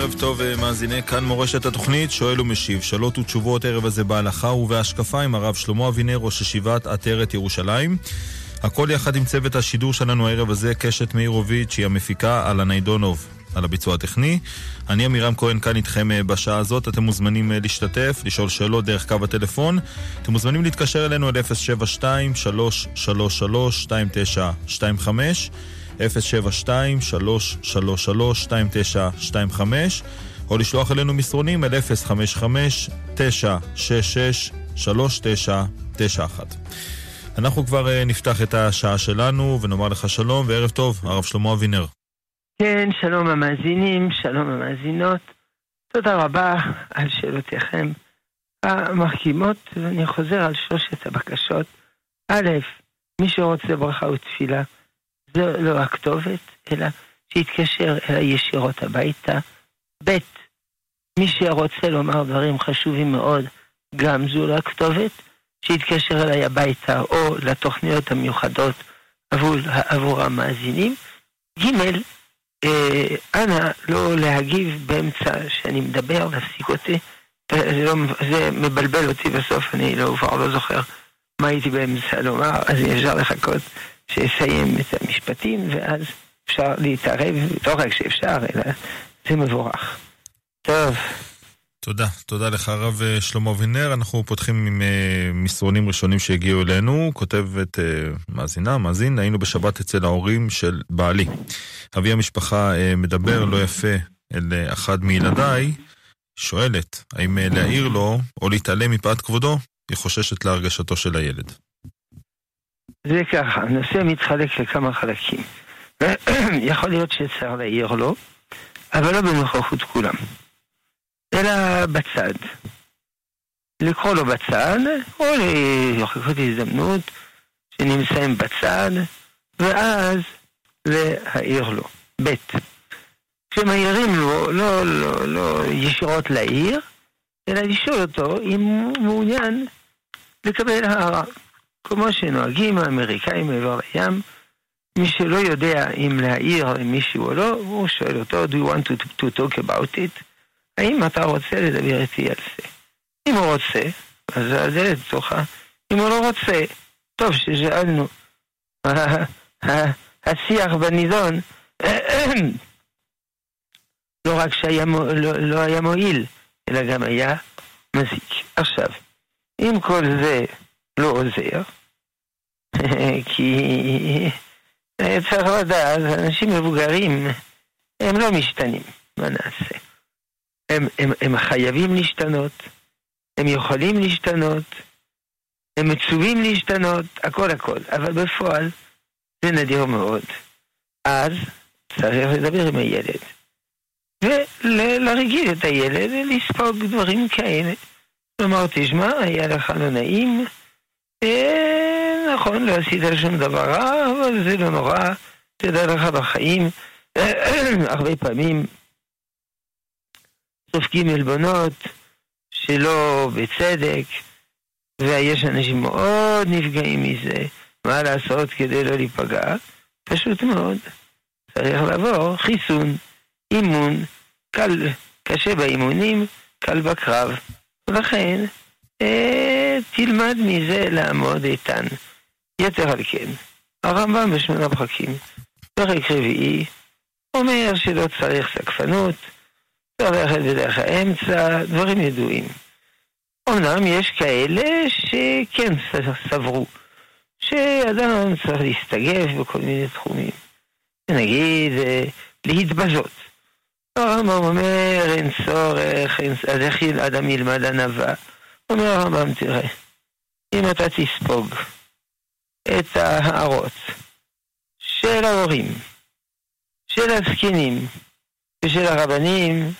ערב טוב אה, מאזיני כאן מורשת התוכנית, שואל ומשיב, שאלות ותשובות ערב הזה בהלכה ובהשקפה עם הרב שלמה אבינר, ראש ישיבת עטרת ירושלים. הכל יחד עם צוות השידור שלנו הערב הזה, קשת מאירוביץ', היא המפיקה, על הניידונוב, על הביצוע הטכני. אני עמירם כהן כאן איתכם אה, בשעה הזאת, אתם מוזמנים אה, להשתתף, לשאול שאלות דרך קו הטלפון. אתם מוזמנים להתקשר אלינו אל 072-333-2925. 072-333-2925, או לשלוח אלינו מסרונים אל 055-966-3991. אנחנו כבר uh, נפתח את השעה שלנו ונאמר לך שלום וערב טוב, הרב שלמה אבינר. כן, שלום המאזינים, שלום המאזינות. תודה רבה על שאלותיכם המחכימות, ואני חוזר על שלושת הבקשות. א', מי שרוצה ברכה ותפילה, זו לא הכתובת, אלא שיתקשר אליי ישירות הביתה. ב', מי שרוצה לומר דברים חשובים מאוד, גם זו לא הכתובת, שיתקשר אליי הביתה או לתוכניות המיוחדות עבור, עבור המאזינים. ג', אה, אנא לא להגיב באמצע שאני מדבר, להפסיק אותי. זה, לא, זה מבלבל אותי בסוף, אני לא, כבר לא זוכר מה הייתי באמצע לומר, אז אפשר לחכות שיסיים את המשפטים, ואז אפשר להתערב, לא רק שאפשר, אלא זה מבורך. טוב. תודה, תודה לך הרב אה, שלמה אבינר. אנחנו פותחים עם uh, מסרונים ראשונים שהגיעו אלינו. כותבת uh, מאזינה, מאזין, היינו בשבת אצל ההורים של בעלי. אבי המשפחה מדבר לא יפה אל אחד מילדיי, שואלת, האם להעיר לו או להתעלם מפאת כבודו, היא חוששת להרגשתו של הילד. זה ככה, הנושא מתחלק לכמה חלקים. יכול להיות שצריך להעיר לו, אבל לא בנוכחות כולם, אלא בצד. לקרוא לו בצד, או לחכות הזדמנות שנמצאים בצד, ואז להעיר לו. ב' כשמעירים לו, לא, לא, לא ישירות לעיר, אלא לשאול אותו אם הוא מעוניין לקבל הערה. כמו שנוהגים האמריקאים מעבר לים, מי שלא יודע אם להעיר למישהו או לא, הוא שואל אותו, do you want to, to talk about it? האם אתה רוצה לדבר איתי על זה? אם הוא רוצה, אז הדלת פתוחה. אם הוא לא רוצה, טוב ששאלנו. השיח בנידון לא רק שהיה לא, לא היה מועיל, אלא גם היה מזיק. עכשיו, אם כל זה לא עוזר, כי צריך לדעת, אנשים מבוגרים, הם לא משתנים, מה נעשה? הם, הם, הם חייבים להשתנות, הם יכולים להשתנות, הם מצווים להשתנות, הכל הכל, אבל בפועל זה נדיר מאוד. אז צריך לדבר עם הילד, ולהרגיל את הילד לספוג דברים כאלה. כלומר, תשמע, היה לך לא נעים, אה, נכון, לא עשית שום דבר רע, אבל זה לא נורא, תדע לך בחיים, הרבה פעמים סופגים עלבונות שלא בצדק, ויש אנשים מאוד נפגעים מזה, מה לעשות כדי לא להיפגע? פשוט מאוד. צריך לעבור חיסון, אימון, קל, קשה באימונים, קל בקרב. ולכן, אה, תלמד מזה לעמוד איתן. יתר על כן, הרמב"ם בשמונה פרקים, פרק רביעי, אומר שלא צריך סקפנות, צריך ללכת בדרך האמצע, דברים ידועים. אמנם יש כאלה שכן סברו שאדם צריך להסתגף בכל מיני תחומים. נגיד, אה, להתבזות. הרמב"ם אומר, אין צורך, אין... אז איך אדם ילמד ענווה? אומר הרמב"ם, תראה, אם אתה תספוג את ההערות של ההורים, של הזקנים ושל הרבנים,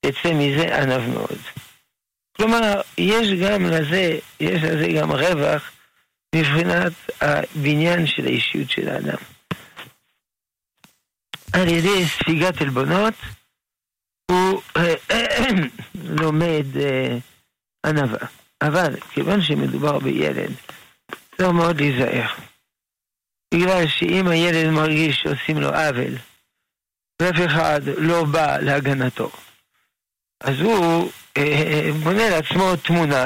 תצא מזה ענב מאוד. כלומר, יש גם לזה, יש לזה גם רווח מבחינת הבניין של האישיות של האדם. על ידי ספיגת עלבונות, הוא לומד אה, ענווה. אבל כיוון שמדובר בילד, צריך מאוד להיזהר. בגלל שאם הילד מרגיש שעושים לו עוול, ואף אחד לא בא להגנתו, אז הוא אה, בונה לעצמו תמונה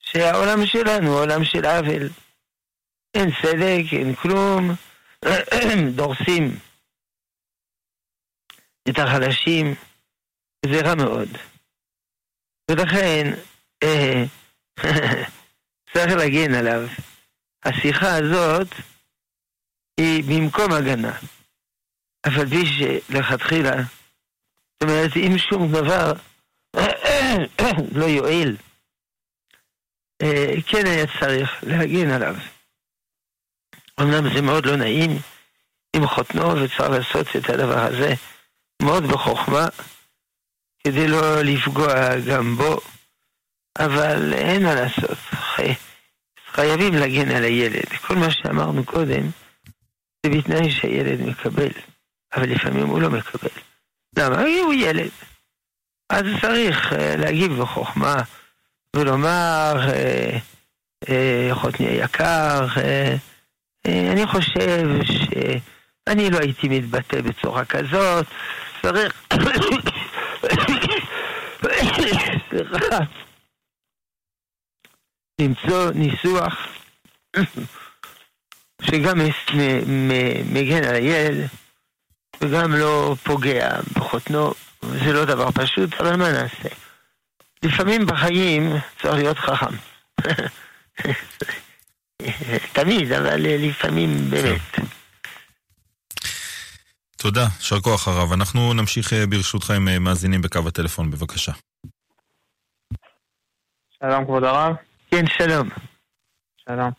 שהעולם שלנו הוא עולם של עוול. אין צדק, אין כלום, דורסים את החלשים, זה רע מאוד. ולכן, אה, צריך להגן עליו. השיחה הזאת היא במקום הגנה. אף על פי שלכתחילה, זאת אומרת, אם שום דבר לא יועיל, אה, כן היה צריך להגן עליו. אמנם זה מאוד לא נעים עם חותנו, וצריך לעשות את הדבר הזה מאוד בחוכמה, כדי לא לפגוע גם בו, אבל אין מה לעשות. חייבים להגן על הילד. כל מה שאמרנו קודם, זה בתנאי שהילד מקבל, אבל לפעמים הוא לא מקבל. למה? הוא ילד. אז צריך אה, להגיב בחוכמה ולומר, אה, אה, חותני היקר, אני חושב שאני לא הייתי מתבטא בצורה כזאת, צריך... סליחה. למצוא ניסוח שגם מגן על הילד וגם לא פוגע בחותנו, זה לא דבר פשוט, אבל מה נעשה? לפעמים בחיים צריך להיות חכם. תמיד, אבל לפעמים באמת. תודה, יישר כוח הרב. אנחנו נמשיך אה, ברשותך עם אה, מאזינים בקו הטלפון, בבקשה. שלום כבוד הרב. כן, שלום. שלום.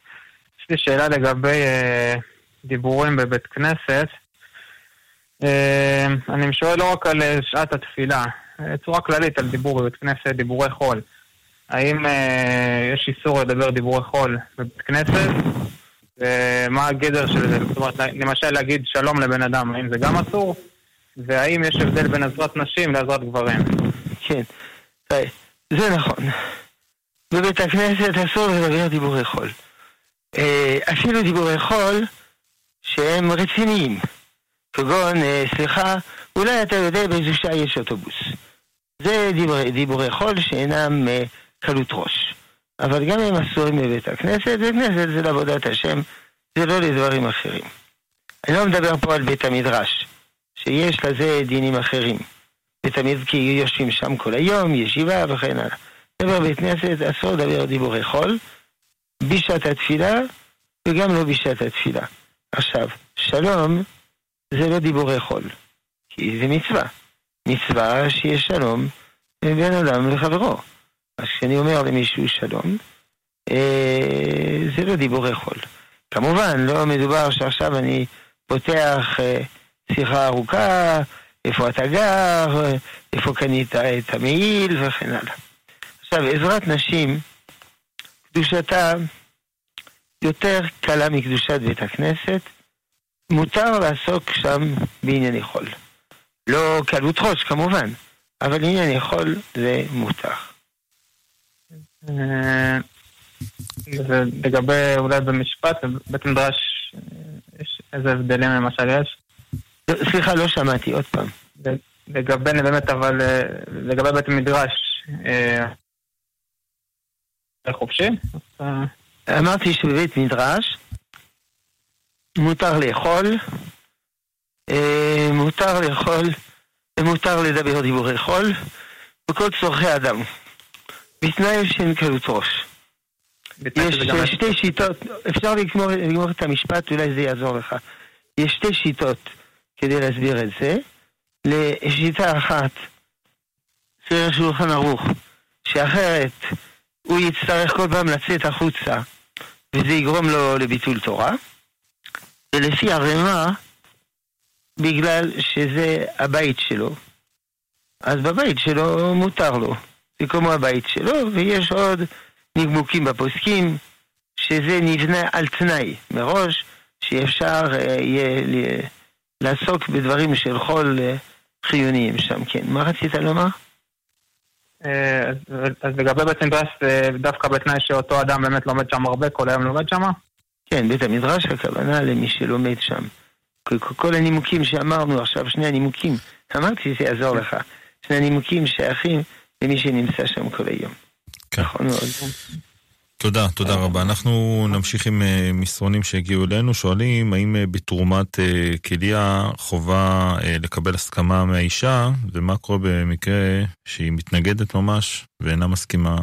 יש לי שאלה לגבי אה, דיבורים בבית כנסת. אה, אני שואל לא רק על אה, שעת התפילה, אה, צורה כללית על דיבור בבית כנסת, דיבורי חול. האם אה, יש איסור לדבר דיבורי חול בבית כנסת? ומה הגדר של זה? זאת אומרת, למשל להגיד שלום לבן אדם, האם זה גם אסור? והאם יש הבדל בין עזרת נשים לעזרת גברים? כן, זה נכון. בבית הכנסת אסור לדבר דיבורי חול. אה, אפילו דיבורי חול שהם רציניים. כגון, אה, סליחה, אולי אתה יודע באיזו שעה יש אוטובוס. זה דיבורי, דיבורי חול שאינם uh, קלות ראש. אבל גם הם אסורים בבית הכנסת, בית כנסת זה לעבודת השם, זה לא לדברים אחרים. אני לא מדבר פה על בית המדרש, שיש לזה דינים אחרים. בית המדרש, כי יושבים שם כל היום, ישיבה וכן הלאה. דבר בית כנסת אסור לדבר דיבורי חול, בשעת התפילה וגם לא בשעת התפילה. עכשיו, שלום זה לא דיבורי חול, כי זה מצווה. מצווה שיש שלום בין אדם לחברו. אז כשאני אומר למישהו שלום, אה, זה לא דיבורי חול. כמובן, לא מדובר שעכשיו אני פותח אה, שיחה ארוכה, איפה אתה גר, איפה קנית את המעיל וכן הלאה. עכשיו, עזרת נשים, קדושתה יותר קלה מקדושת בית הכנסת, מותר לעסוק שם בענייני חול. לא קלות ראש כמובן, אבל ענייני חול זה מותר. אה, לגבי אולי במשפט, בית מדרש, יש איזה הבדלים למשל יש? סליחה, לא שמעתי, עוד פעם. לגבי, באמת, אבל אה, לגבי בית מדרש, אה, חופשי? אמרתי שבבית מדרש מותר לאכול, אה, מותר לאכול, מותר לדבר דיבורי חול, וכל צורכי אדם, בתנאי שאין קלות ראש. יש שתי שיטות, אפשר לגמור, לגמור את המשפט, אולי זה יעזור לך. יש שתי שיטות כדי להסביר את זה. לשיטה אחת, סביב שולחן ערוך, שאחרת הוא יצטרך כל פעם לצאת החוצה, וזה יגרום לו לביטול תורה. ולפי הרמ"א, בגלל שזה הבית שלו, אז בבית שלו מותר לו. זה כמו הבית שלו, ויש עוד נימוקים בפוסקים, שזה נבנה על תנאי מראש, שאפשר uh, יהיה לעסוק בדברים של חול uh, חיוניים שם, כן. מה רצית לומר? אה, אז לגבי בית מדרש, דווקא בתנאי שאותו אדם באמת לומד שם הרבה, כל היום לומד שם? כן, בית המדרש הכוונה למי שלומד שם. כל הנימוקים שאמרנו עכשיו, שני הנימוקים, אמרתי זה יעזור לך. שני הנימוקים שייכים למי שנמצא שם כל היום. כן. נכון מאוד. תודה, תודה רבה. אנחנו נמשיך עם אה, מסרונים שהגיעו אלינו, שואלים האם אה, בתרומת אה, כליה חובה לקבל הסכמה מהאישה, ומה קורה במקרה שהיא מתנגדת ממש ואינה מסכימה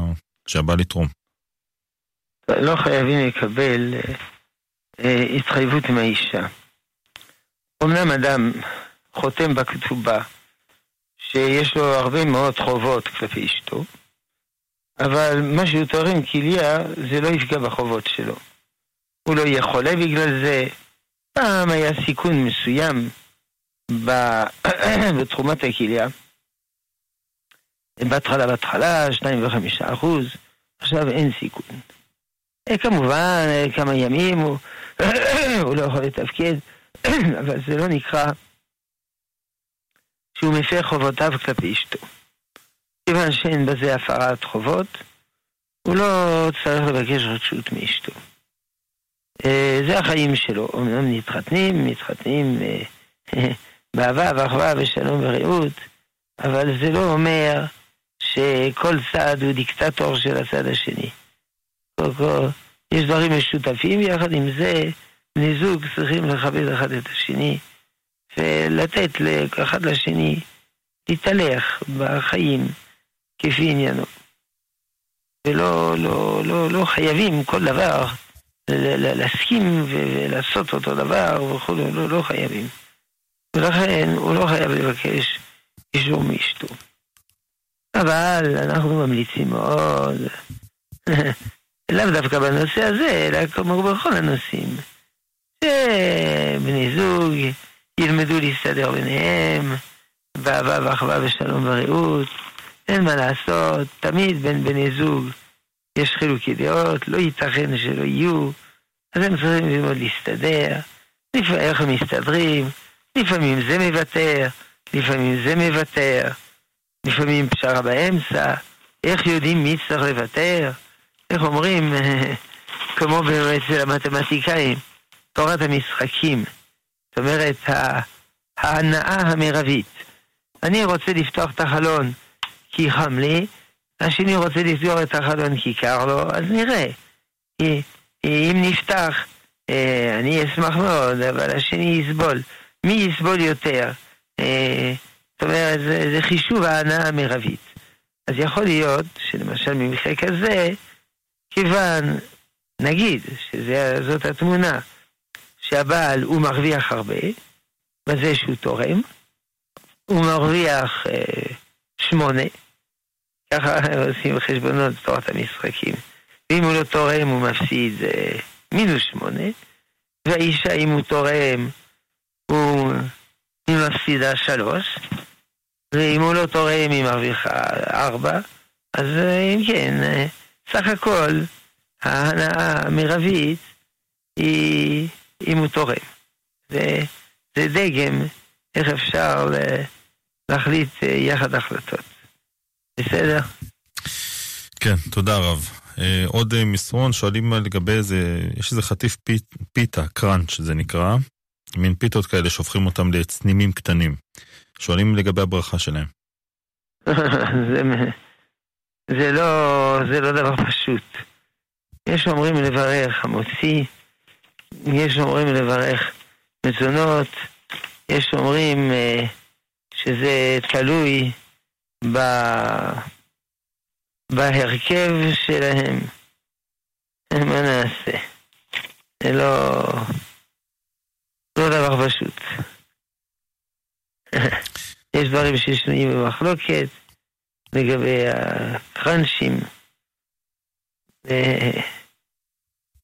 שהבא לתרום. לא חייבים לקבל התחייבות מהאישה. אמנם אדם חותם בכתובה שיש לו הרבה מאוד חובות כלפי אשתו, אבל מה שהוא תורם כליה, זה לא יפגע בחובות שלו. הוא לא יהיה חולה בגלל זה. פעם היה סיכון מסוים בתחומת הכליה. בהתחלה, בהתחלה, 2 אחוז, עכשיו אין סיכון. אה, כמובן, אה, כמה ימים הוא, הוא לא יכול לתפקד, אבל זה לא נקרא שהוא מפר חובותיו כלפי אשתו. כיוון שאין בזה הפרת חובות, הוא לא צריך לבקש רשות מאשתו. אה, זה החיים שלו. אמנם מתחתנים, מתחתנים אה, באהבה ואחווה ושלום ורעות, אבל זה לא אומר שכל צד הוא דיקטטור של הצד השני. יש דברים משותפים, יחד עם זה בני זוג צריכים לכבד אחד את השני ולתת אחד לשני להתהלך בחיים. כפי עניינו. ולא לא, לא, לא חייבים כל דבר להסכים ולעשות אותו דבר וכו', לא, לא חייבים. ולכן הוא לא חייב לבקש אישור מאשתו. אבל אנחנו ממליצים מאוד, לאו דווקא בנושא הזה, אלא כמו בכל הנושאים, שבני זוג ילמדו להסתדר ביניהם, באהבה ואחווה ושלום ורעות, אין מה לעשות, תמיד בין בני זוג. יש חילוקי דעות, לא ייתכן שלא יהיו, אז הם צריכים ללמוד להסתדר, לפעמים איך הם מסתדרים, לפעמים זה מוותר, לפעמים זה מוותר, לפעמים פשרה באמצע, איך יודעים מי צריך לוותר, איך אומרים, כמו אצל המתמטיקאים, תורת המשחקים, זאת אומרת, ההנאה המרבית. אני רוצה לפתוח את החלון, כי חם לי, השני רוצה לסגור את החלון כי קר לו, אז נראה. אם נפתח, אה, אני אשמח מאוד, אבל השני יסבול. מי יסבול יותר? אה, זאת אומרת, זה, זה חישוב ההנאה המרבית. אז יכול להיות שלמשל במקרה כזה, כיוון, נגיד, שזאת התמונה, שהבעל הוא מרוויח הרבה, בזה שהוא תורם, הוא מרוויח אה, שמונה, ככה עושים חשבונות בתורת המשחקים. ואם הוא לא תורם הוא מפסיד אה, מינוס שמונה, והאישה אם הוא תורם הוא... היא מפסידה שלוש, ואם הוא לא תורם היא מרוויחה ארבע, אז אה, אם כן, אה, סך הכל ההנאה המרבית היא אם הוא תורם. זה, זה דגם איך אפשר להחליט יחד החלטות. בסדר. כן, תודה רב. אה, עוד אה, מסרון, שואלים לגבי איזה, יש איזה חטיף פית, פיתה, קראנץ' זה נקרא, מין פיתות כאלה שהופכים אותם לצנימים קטנים. שואלים לגבי הברכה שלהם. זה, זה, לא, זה לא דבר פשוט. יש אומרים לברך המוציא, יש אומרים לברך מזונות, יש אומרים אה, שזה תלוי ב... בהרכב שלהם. מה נעשה? זה לא... לא דבר פשוט. יש דברים ששנויים במחלוקת לגבי הקראנצ'ים.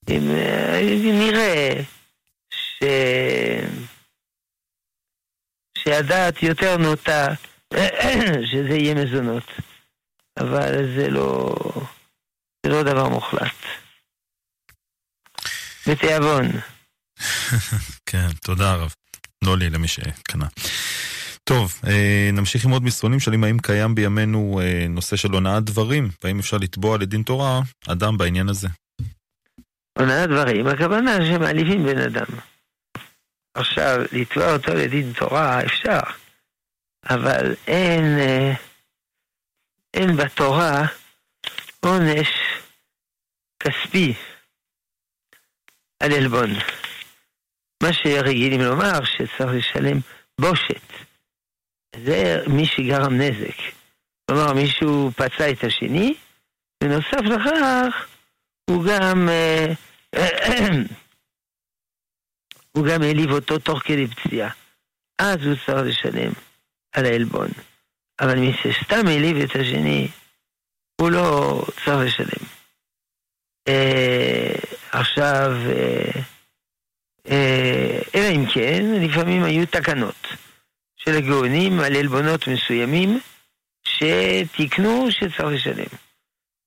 אם נראה ש... שהדעת יותר נוטה שזה יהיה מזונות. אבל זה לא, זה לא דבר מוחלט. בתיאבון. כן, תודה רב. לא לי, למי שקנה. טוב, אה, נמשיך עם עוד מסרונים שואלים האם קיים בימינו אה, נושא של הונאת דברים, והאם אפשר לתבוע לדין תורה אדם בעניין הזה. הונאת דברים, הכוונה שמעליבים בן אדם. עכשיו, לתבוע אותו לדין תורה אפשר. אבל אין, אה, אין בתורה עונש כספי על עלבון. מה שרגילים לומר שצריך לשלם בושת. זה מי שגרם נזק. כלומר, מישהו פצע את השני, ונוסף לכך, הוא גם, אה, הוא גם העליב אותו תוך כדי פציעה. אז הוא צריך לשלם על העלבון. אבל מי שסתם העליב את השני, הוא לא צריך לשלם. אה, עכשיו, אה, אה, אלא אם כן, לפעמים היו תקנות של הגאונים על עלבונות מסוימים שתיקנו שצריך לשלם.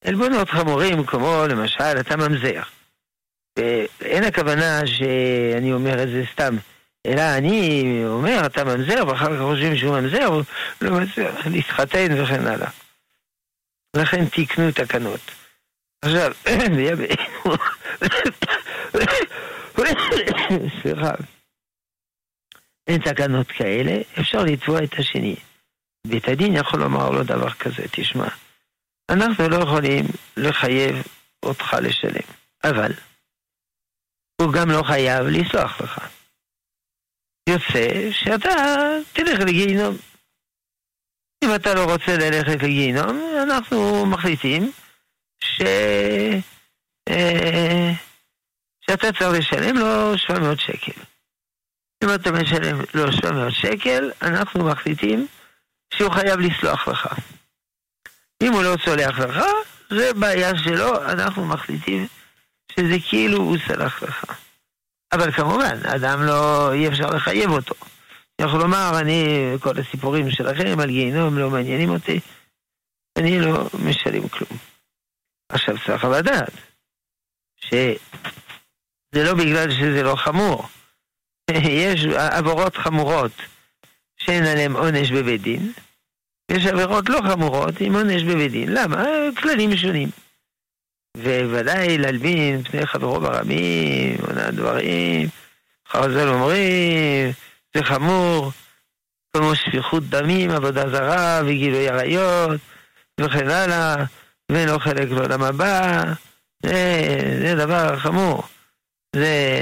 עלבונות חמורים כמו למשל אתה ממזר. אין הכוונה שאני אומר את זה סתם, אלא אני אומר אתה ממזר ואחר כך חושבים שהוא ממזר, הוא לא ממזר, להתחתן וכן הלאה. לכן תיקנו תקנות. עכשיו, סליחה, אין תקנות כאלה, אפשר לתבוע את השני. בית הדין יכול לומר לו דבר כזה, תשמע, אנחנו לא יכולים לחייב אותך לשלם, אבל הוא גם לא חייב לסלוח לך. יוצא שאתה תלך לגיהינום. אם אתה לא רוצה ללכת לגיהינום, אנחנו מחליטים ש... אה, שאתה צריך לשלם לו 700 שקל. אם אתה משלם לו 700 שקל, אנחנו מחליטים שהוא חייב לסלוח לך. אם הוא לא סולח לך, זה בעיה שלו, אנחנו מחליטים שזה כאילו הוא סלח לך. אבל כמובן, אדם לא, אי אפשר לחייב אותו. יכול לומר, אני, כל הסיפורים שלכם על גיהינום לא מעניינים אותי, אני לא משלם כלום. עכשיו צריך לדעת שזה לא בגלל שזה לא חמור. יש עבירות חמורות שאין עליהן עונש בבית דין, יש עבירות לא חמורות עם עונש בבית דין. למה? כללים שונים. וודאי להלבין פני חברו ברבים, עונה דברים, חרזל אומרים, זה חמור, כמו שפיכות דמים, עבודה זרה וגילוי עריות וכן הלאה, ואין לו חלק לעולם הבא, זה, זה דבר חמור. זה,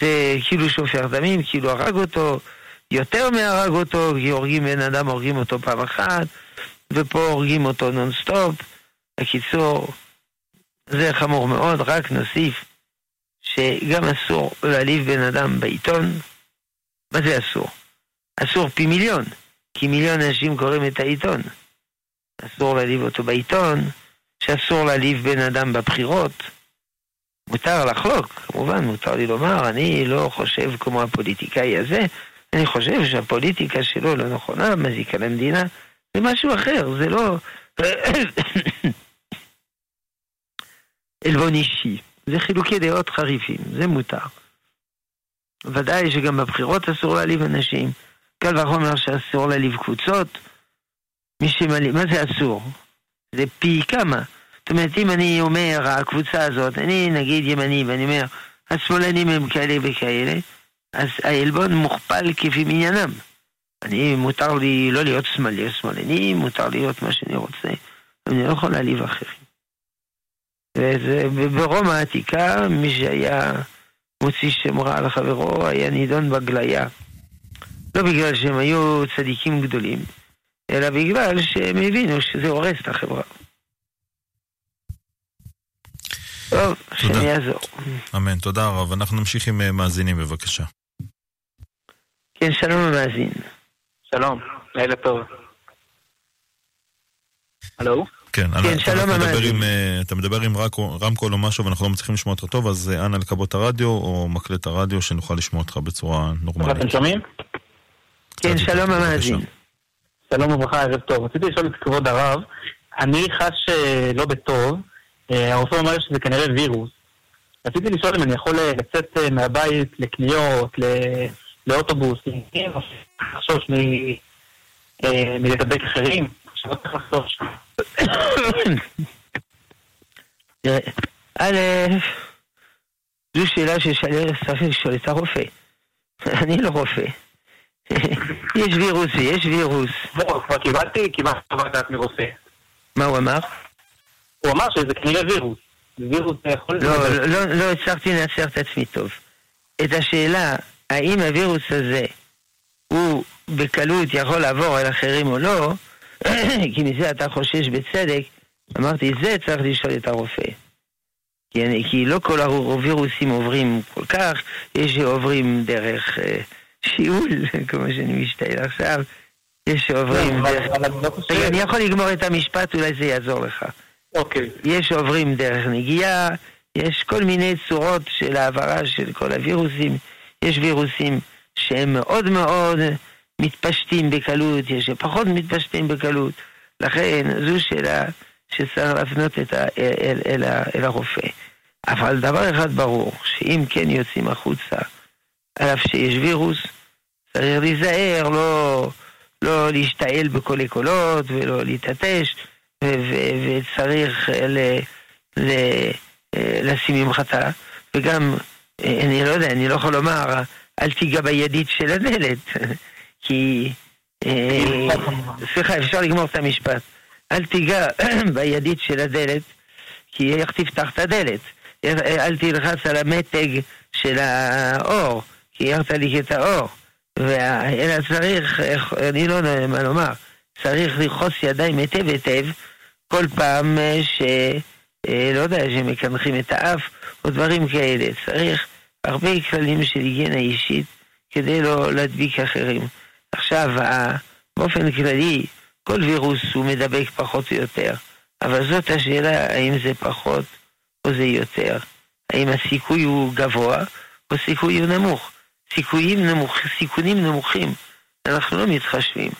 זה כאילו שופך דמים, כאילו הרג אותו, יותר מהרג אותו, כי הורגים בן אדם, הורגים אותו פעם אחת, ופה הורגים אותו נונסטופ. בקיצור, זה חמור מאוד, רק נוסיף שגם אסור להעליב בן אדם בעיתון. מה זה אסור? אסור פי מיליון, כי מיליון אנשים קוראים את העיתון. אסור להעליב אותו בעיתון, שאסור להעליב בן אדם בבחירות. מותר לחלוק, כמובן, מותר לי לומר, אני לא חושב כמו הפוליטיקאי הזה, אני חושב שהפוליטיקה שלו לא נכונה, מזיקה למדינה, זה משהו אחר, זה לא... עלבון אישי. זה חילוקי דעות חריפים, זה מותר. ודאי שגם בבחירות אסור להעליב אנשים. קל וחומר שאסור להעליב קבוצות. מי שמעליב, מה זה אסור? זה פי כמה. זאת אומרת, אם אני אומר, הקבוצה הזאת, אני נגיד ימני, ואני אומר, השמאלנים הם כאלה וכאלה, אז העלבון מוכפל כפי מניינם. אני, מותר לי לא להיות שמאלי או שמאלני, מותר להיות מה שאני רוצה, אני לא יכול להעליב אחרים. וברומא העתיקה, מי שהיה מוציא שם רע על חברו, היה נידון בגליה. לא בגלל שהם היו צדיקים גדולים, אלא בגלל שהם הבינו שזה הורס את החברה. טוב, שאני אעזור. אמן, תודה רב. אנחנו נמשיך עם אה, מאזינים בבקשה. כן, שלום המאזין. שלום, לילה טוב. הלו? כן, כן, אתה שלום, מדבר המאזין. עם, אה, אתה מדבר עם רק- רמקול או משהו ואנחנו לא מצליחים לשמוע אותך טוב, אז אה, אנא לכבות הרדיו או מקלט הרדיו שנוכל לשמוע אותך בצורה נורמלית. אתם שומעים? כן, שלום. המאזין. שלום וברכה, ערב טוב. רציתי לשאול את כבוד הרב, אני חש אה, לא בטוב, אה, הרופא אומר שזה כנראה וירוס. רציתי לשאול אם אני יכול אה, לצאת אה, מהבית לקניות, ל- לאוטובוס, לחשוש אה, מלדבק אחרים. תראה, א', זו שאלה שצריך לשאול את הרופא. אני לא רופא. יש וירוס ויש וירוס. בואו, כבר קיבלתי, קיבלתי חוות דעת מרופא. מה הוא אמר? הוא אמר שזה כנראה וירוס. וירוס יכול... לא, לא, לא, לא הצלחתי לנסח את עצמי טוב. את השאלה, האם הווירוס הזה הוא בקלות יכול לעבור על אחרים או לא, כי מזה אתה חושש בצדק, אמרתי, זה צריך לשאול את הרופא. כי, אני, כי לא כל הווירוסים עוברים כל כך, יש שעוברים דרך אה, שיעול, כמו שאני משתעל עכשיו, יש שעוברים דרך... רגע, אני יכול לגמור את המשפט, אולי זה יעזור לך. אוקיי. יש שעוברים דרך נגיעה, יש כל מיני צורות של העברה של כל הווירוסים. יש וירוסים שהם מאוד מאוד מתפשטים בקלות, יש שפחות מתפשטים בקלות. לכן זו שאלה שצריך להפנות את ה, אל, אל, אל, אל הרופא. אבל דבר אחד ברור, שאם כן יוצאים החוצה, על אף שיש וירוס, צריך להיזהר, לא, לא להשתעל בקולי קולות ולא להתעטש, וצריך ל, ל, לשים ממחטה, וגם, אני לא יודע, אני לא יכול לומר, אל תיגע בידית של הדלת, כי... אה, סליחה, אפשר לגמור את המשפט. אל תיגע בידית של הדלת, כי איך תפתח את הדלת? אל תלחץ על המתג של האור, כי איך תליק את האור. אלא צריך, אני לא יודע מה לומר, צריך ללחוץ ידיים היטב היטב כל פעם אה, ש... אה, לא יודע, שמקנחים את האף או דברים כאלה. צריך הרבה כללים של היגיינה אישית כדי לא להדביק אחרים. עכשיו, באופן כללי, כל וירוס הוא מדבק פחות או יותר, אבל זאת השאלה האם זה פחות או זה יותר. האם הסיכוי הוא גבוה או סיכוי הוא נמוך. סיכויים נמוך, סיכונים נמוכים, אנחנו לא מתחשבים.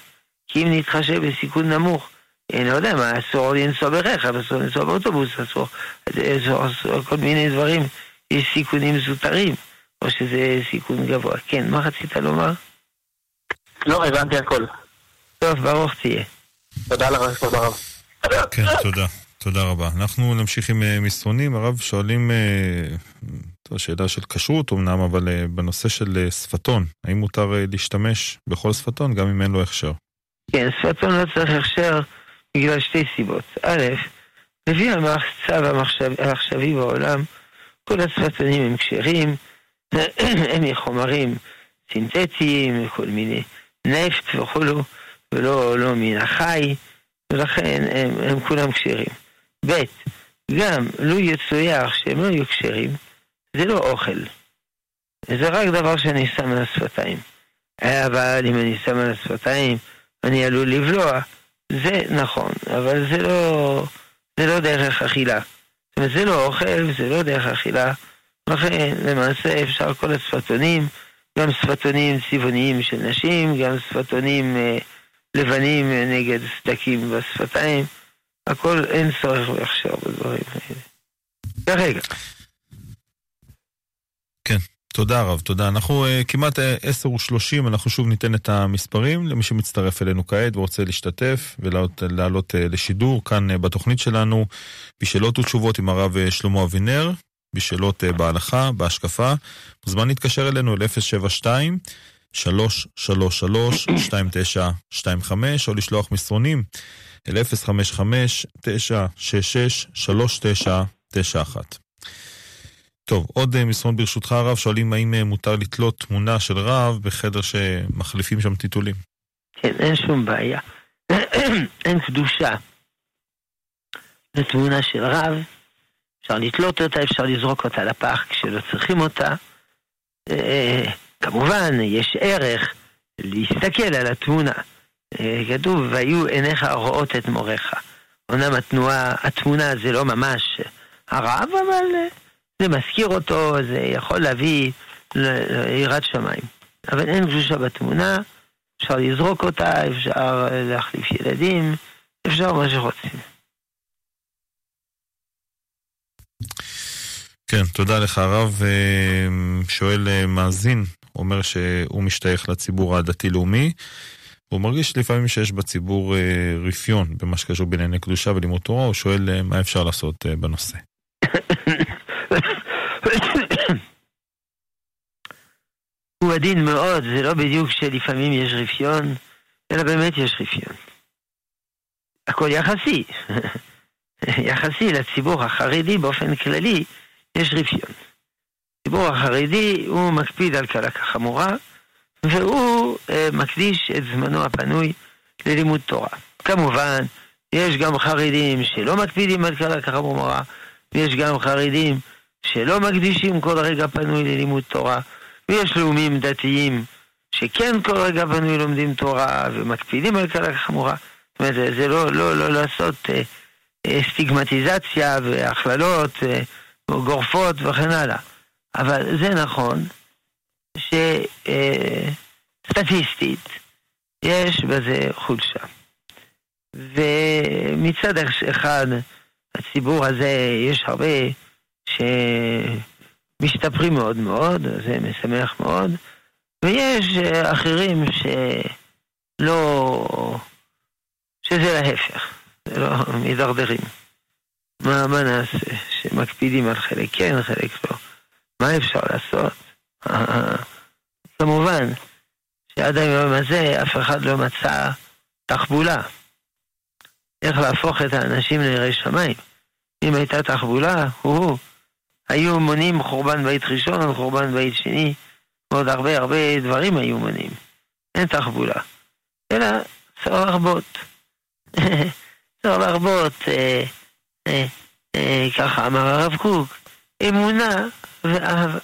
כי אם נתחשב בסיכון נמוך, אני לא יודע מה, אסור לנסוע ברכב, אסור לנסוע באוטובוס, אסור, אסור, אסור כל מיני דברים, יש סיכונים זוטרים, או שזה סיכון גבוה. כן, מה רצית לומר? לא, הבנתי הכל. טוב, ברוך תהיה. תודה לך, תודה רב. כן, תודה. תודה רבה. אנחנו נמשיך עם אה, מסרונים. הרב, שואלים, זו אה, שאלה של כשרות אמנם, אבל אה, בנושא של שפתון, האם מותר להשתמש בכל שפתון גם אם אין לו הכשר? כן, שפתון לא צריך הכשר בגלל שתי סיבות. א', לפי המצב העכשווי בעולם, כל השפתונים הם כשרים, הם מחומרים סינתטיים, כל מיני נפט וכולו, ולא לא מן החי, ולכן הם, הם כולם כשרים. ב', גם לו יצויר שהם לא יהיו כשרים, זה לא אוכל. זה רק דבר שאני שם על השפתיים. אבל אם אני שם על השפתיים, אני עלול לבלוע, זה נכון, אבל זה לא, זה לא דרך אכילה. זאת אומרת, זה לא אוכל, זה לא דרך אכילה. לכן, למעשה אפשר כל השפתונים, גם שפתונים צבעוניים של נשים, גם שפתונים אה, לבנים נגד סדקים בשפתיים. הכל אין צורך בהכשר בדברים האלה. כרגע. כן, תודה רב, תודה. אנחנו uh, כמעט uh, 10 ו-30, אנחנו שוב ניתן את המספרים למי שמצטרף אלינו כעת ורוצה להשתתף ולעלות uh, לשידור כאן uh, בתוכנית שלנו בשאלות ותשובות עם הרב uh, שלמה אבינר, בשאלות uh, בהלכה, בהשקפה. מוזמן להתקשר אלינו ל-072 333 2925 או לשלוח מסרונים אל 055-966-3991. טוב, עוד אה, מסרון ברשותך הרב, שואלים האם אה, מותר לתלות תמונה של רב בחדר שמחליפים שם טיטולים. כן, אין שום בעיה. אין קדושה לתמונה של רב, אפשר לתלות אותה, אפשר לזרוק אותה לפח כשלא צריכים אותה. אה, כמובן, יש ערך להסתכל על התמונה. אה, כתוב, והיו עיניך רואות את מוריך. אומנם התנועה, התמונה זה לא ממש הרב, אבל אה, זה מזכיר אותו, זה יכול להביא ליראת שמיים. אבל אין קדושה בתמונה, אפשר לזרוק אותה, אפשר להחליף ילדים, אפשר מה שרוצים. כן, תודה לך הרב. אה, שואל מאזין, אומר שהוא משתייך לציבור הדתי-לאומי. הוא מרגיש לפעמים שיש בציבור אה, רפיון במה שקשור בענייני קדושה ולימוד תורה, הוא שואל אה, מה אפשר לעשות אה, בנושא. הוא עדין מאוד, זה לא בדיוק שלפעמים יש רפיון, אלא באמת יש רפיון. הכל יחסי. יחסי לציבור החרדי באופן כללי, יש רפיון. הציבור החרדי הוא מקפיד על קלה כחמורה, והוא אה, מקדיש את זמנו הפנוי ללימוד תורה. כמובן, יש גם חרדים שלא מקפידים על קלה כחמורה, ויש גם חרדים שלא מקדישים כל רגע פנוי ללימוד תורה, ויש לאומים דתיים שכן כל רגע פנוי לומדים תורה ומקפידים על קלה כחמורה. זאת אומרת, זה לא, לא, לא לעשות אה, אה, סטיגמטיזציה והכללות אה, גורפות וכן הלאה. אבל זה נכון שסטטיסטית יש בזה חולשה. ומצד אחד, הציבור הזה, יש הרבה שמשתפרים מאוד מאוד, זה משמח מאוד, ויש אחרים שלא... שזה להפך, זה לא מידרדרים. מה, מה נעשה? שמקפידים על חלק כן, חלק לא. מה אפשר לעשות? כמובן שעד היום הזה אף אחד לא מצא תחבולה. איך להפוך את האנשים ליראי שמיים. אם הייתה תחבולה, הוא, היו מונים חורבן בית ראשון, חורבן בית שני, ועוד הרבה הרבה דברים היו מונים. אין תחבולה. אלא צריך להרבות. צריך להרבות, אה, ככה אמר הרב קוק, אמונה ואהבה.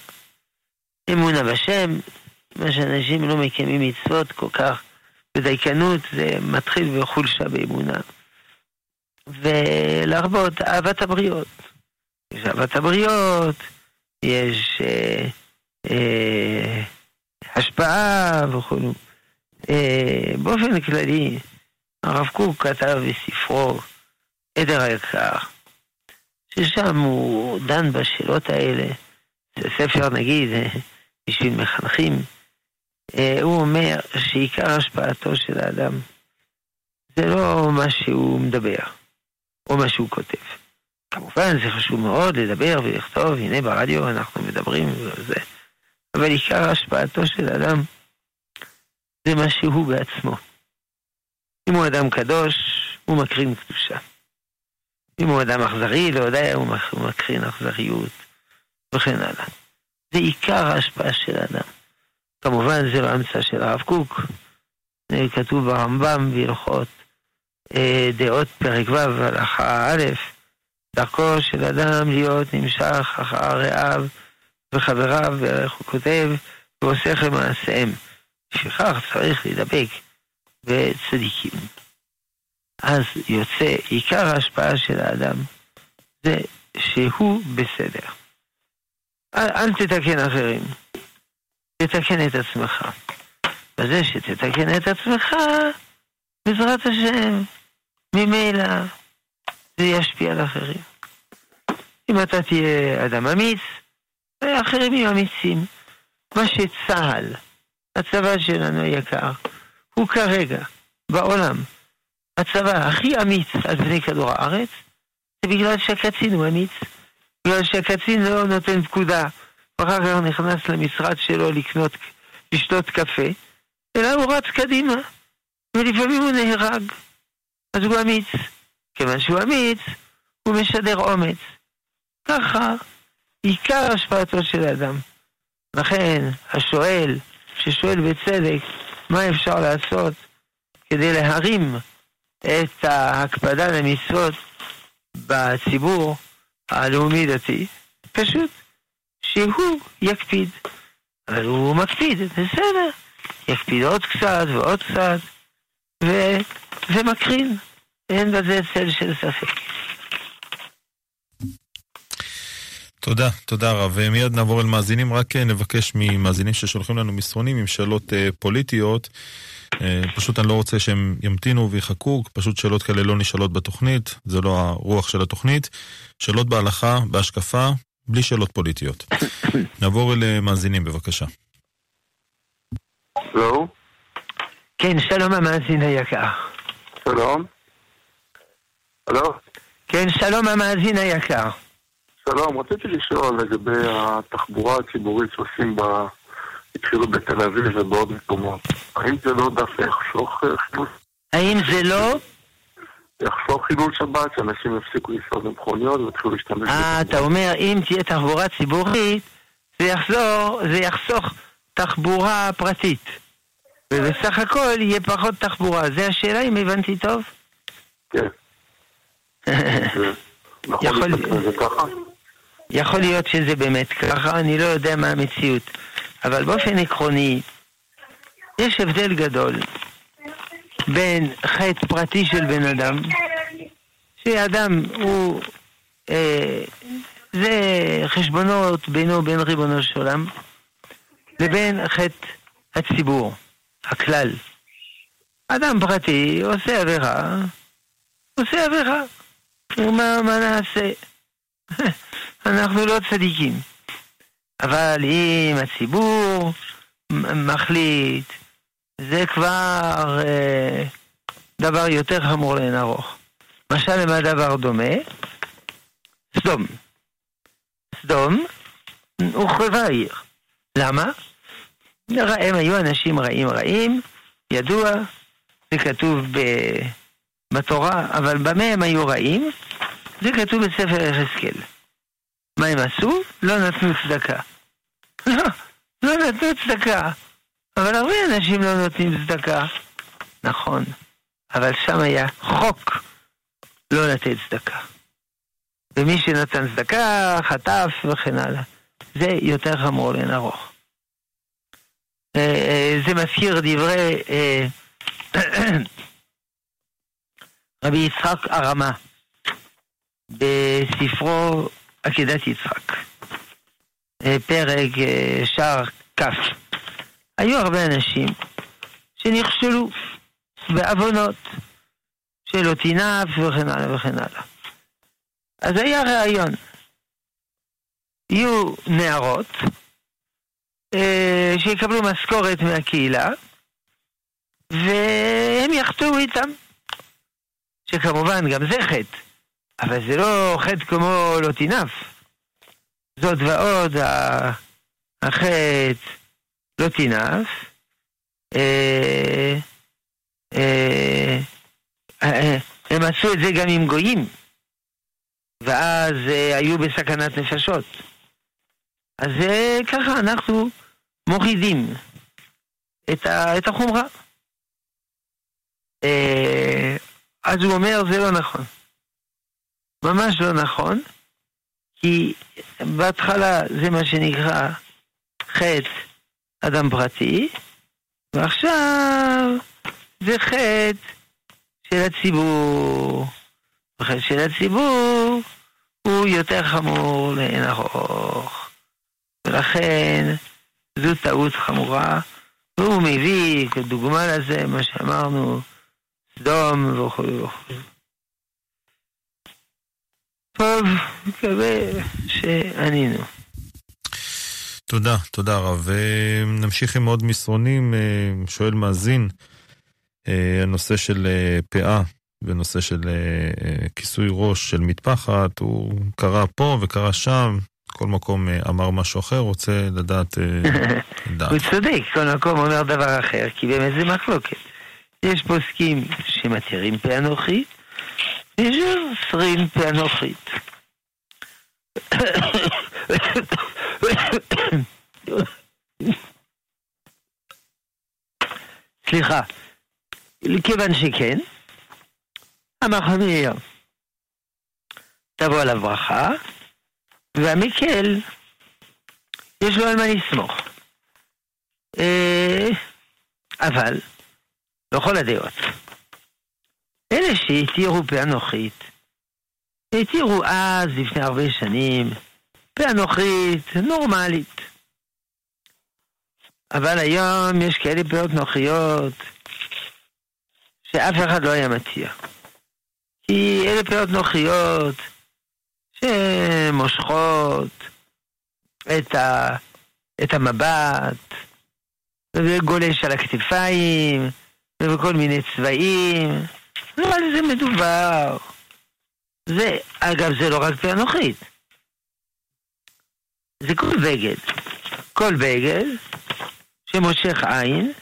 אמונה בשם, מה שאנשים לא מקיימים מצוות כל כך בדייקנות, זה מתחיל בחולשה באמונה. ולהרבות אהבת הבריות. יש אהבת הבריות, יש אה, אה, השפעה וכו'. אה, באופן כללי, הרב קוק כתב בספרו עדר היקר, ששם הוא דן בשאלות האלה. זה ספר, נגיד, בשביל מחנכים. אה, הוא אומר שעיקר השפעתו של האדם זה לא מה שהוא מדבר, או מה שהוא כותב. כמובן, זה חשוב מאוד לדבר ולכתוב, הנה ברדיו אנחנו מדברים וזה, אבל עיקר השפעתו של אדם זה מה שהוא בעצמו. אם הוא אדם קדוש, הוא מקרין קדושה. אם הוא אדם אכזרי, לא יודע, הוא מקרין אכזריות, וכן הלאה. זה עיקר ההשפעה של האדם. כמובן, זה לא המצאה של הרב קוק, זה כתוב ברמב"ם בהלכות אה, דעות פרק ו' הלכה א', דרכו של אדם להיות נמשך אחר רעיו וחבריו, ואיך הוא כותב, ועושה למעשיהם. לפיכך צריך להידבק וצדיקים. אז יוצא, עיקר ההשפעה של האדם זה שהוא בסדר. אל, אל תתקן אחרים, תתקן את עצמך. בזה שתתקן את עצמך, בעזרת השם, ממילא זה ישפיע על אחרים. אם אתה תהיה אדם אמיץ, אחרים יהיו אמיצים. מה שצה"ל, הצבא שלנו היקר, הוא כרגע, בעולם, הצבא הכי אמיץ על פני כדור הארץ, זה בגלל שהקצין הוא אמיץ. בגלל שהקצין לא נותן פקודה, ואחר כך נכנס למשרד שלו לקנות, לשתות קפה, אלא הוא רץ קדימה, ולפעמים הוא נהרג. אז הוא אמיץ. כיוון שהוא אמיץ, הוא משדר אומץ. ככה עיקר השפעתו של האדם. לכן, השואל, ששואל בצדק, מה אפשר לעשות כדי להרים את ההקפדה למצוות בציבור הלאומי-דתי? פשוט שהוא יקפיד. אבל הוא מקפיד, בסדר. יקפיד עוד קצת ועוד קצת, וזה מקרין. אין בזה צל של ספק. תודה, תודה רב. מיד נעבור אל מאזינים, רק אה, נבקש ממאזינים ששולחים לנו מסרונים עם שאלות אה, פוליטיות. אה, פשוט אני לא רוצה שהם ימתינו ויחכו, פשוט שאלות כאלה לא נשאלות בתוכנית, זה לא הרוח של התוכנית. שאלות בהלכה, בהשקפה, בלי שאלות פוליטיות. נעבור אל מאזינים, בבקשה. לא. כן, שלום המאזין היקר. שלום. הלו? כן, שלום המאזין היקר. שלום, רציתי לשאול לגבי התחבורה הציבורית שעושים ב... התחילו בתל אביב ובעוד מקומות. האם זה לא דווקא יחסוך חיפוש? האם זה לא? יחסוך חילול שבת, שאנשים יפסיקו לנסוע במכוניות ויתחילו להשתמש אה, אתה אומר, אם תהיה תחבורה ציבורית, זה יחזור, זה יחסוך תחבורה פרטית. ובסך הכל יהיה פחות תחבורה. זה השאלה אם הבנתי טוב? כן. נכון יכול- ככה? יכול להיות שזה באמת ככה, אני לא יודע מה המציאות. אבל באופן עקרוני, יש הבדל גדול בין חטא פרטי של בן אדם, שאדם הוא... אה, זה חשבונות בינו ובין ריבונו של עולם, לבין חטא הציבור, הכלל. אדם פרטי עושה עבירה, עושה עבירה. ומה מה נעשה? אנחנו לא צדיקים. אבל אם הציבור מחליט, זה כבר אה, דבר יותר חמור לאין ארוך. משל למה דבר דומה? סדום. סדום הוחרבה העיר. למה? הם היו אנשים רעים רעים, ידוע, זה כתוב ב... בתורה, אבל במה הם היו רעים? זה כתוב בספר יחזקאל. מה הם עשו? לא נתנו צדקה. לא, לא נתנו צדקה. אבל הרבה אנשים לא נותנים צדקה. נכון, אבל שם היה חוק לא לתת צדקה. ומי שנתן צדקה, חטף וכן הלאה. זה יותר חמור לאין ארוך. אה, אה, זה מזכיר דברי אה, רבי יצחק הרמה בספרו עקדת יצחק, אה, פרק אה, שער כ'. היו הרבה אנשים שנכשלו בעוונות שלא תינף וכן הלאה וכן הלאה. אז היה רעיון. יהיו נערות אה, שיקבלו משכורת מהקהילה והם יחטאו איתם. שכמובן גם זה חטא, אבל זה לא חטא כמו לא תינף. זאת ועוד, החטא לא תינף. אה, אה, אה, הם עשו את זה גם עם גויים, ואז היו בסכנת נפשות. אז ככה אנחנו מורידים את, החומרה. אז הוא אומר, זה לא נכון. ממש לא נכון, כי בהתחלה זה מה שנקרא חטא אדם פרטי, ועכשיו זה חטא של הציבור. וחטא של הציבור הוא יותר חמור לאין ארוך. ולכן זו טעות חמורה, והוא מביא כדוגמה לזה מה שאמרנו, סדום וכו' וכו'. טוב, מקווה שענינו. תודה, תודה רב. אה, נמשיך עם עוד מסרונים. אה, שואל מאזין, אה, הנושא של אה, פאה ונושא של כיסוי ראש של מטפחת, הוא קרא פה וקרא שם, כל מקום אמר משהו אחר, רוצה לדעת דעת. הוא צודק, כל מקום אומר דבר אחר, כי באמת זה מחלוקת. יש פוסקים שמתירים פענוחית, ויש אוסרים פענוחית. סליחה, כיוון שכן, המחמיר תבוא עליו ברכה, והמקל יש לו על מה לסמוך. אה, אבל, בכל הדעות, אלה שהתירו פענוחית, התירו אז, לפני הרבה שנים, פענוחית נורמלית. אבל היום יש כאלה פאות נוחיות שאף אחד לא היה מציע. כי אלה פאות נוחיות שמושכות את, ה, את המבט, וגולש על הכתפיים, ובכל מיני צבעים. לא על זה מדובר. זה, אגב, זה לא רק פענוחית. זה כל בגד. כל בגד שמושך עין,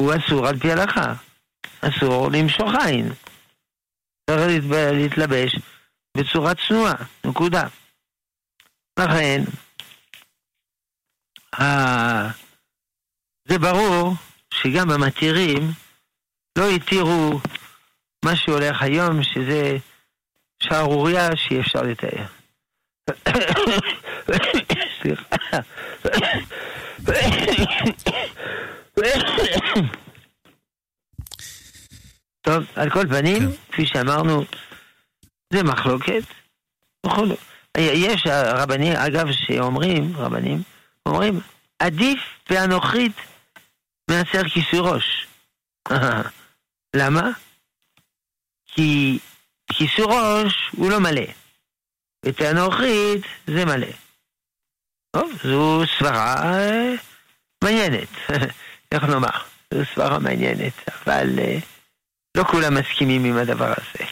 הוא אסור על פי הלכה. אסור למשוך עין. צריך להתלבש בצורה צנועה, נקודה. לכן, זה ברור שגם המתירים לא התירו מה שהולך היום, שזה שערורייה שאי אפשר לתאר. סליחה. טוב, על כל פנים, כן. כפי שאמרנו, זה מחלוקת. יש רבנים, אגב, שאומרים, רבנים, אומרים, עדיף באנוכית מעשר כיסוי ראש. למה? כי כיסוי ראש הוא לא מלא, ותאנוכית זה מלא. טוב, זו סברה אה, מעניינת, איך נאמר, זו סברה מעניינת, אבל אה, לא כולם מסכימים עם הדבר הזה.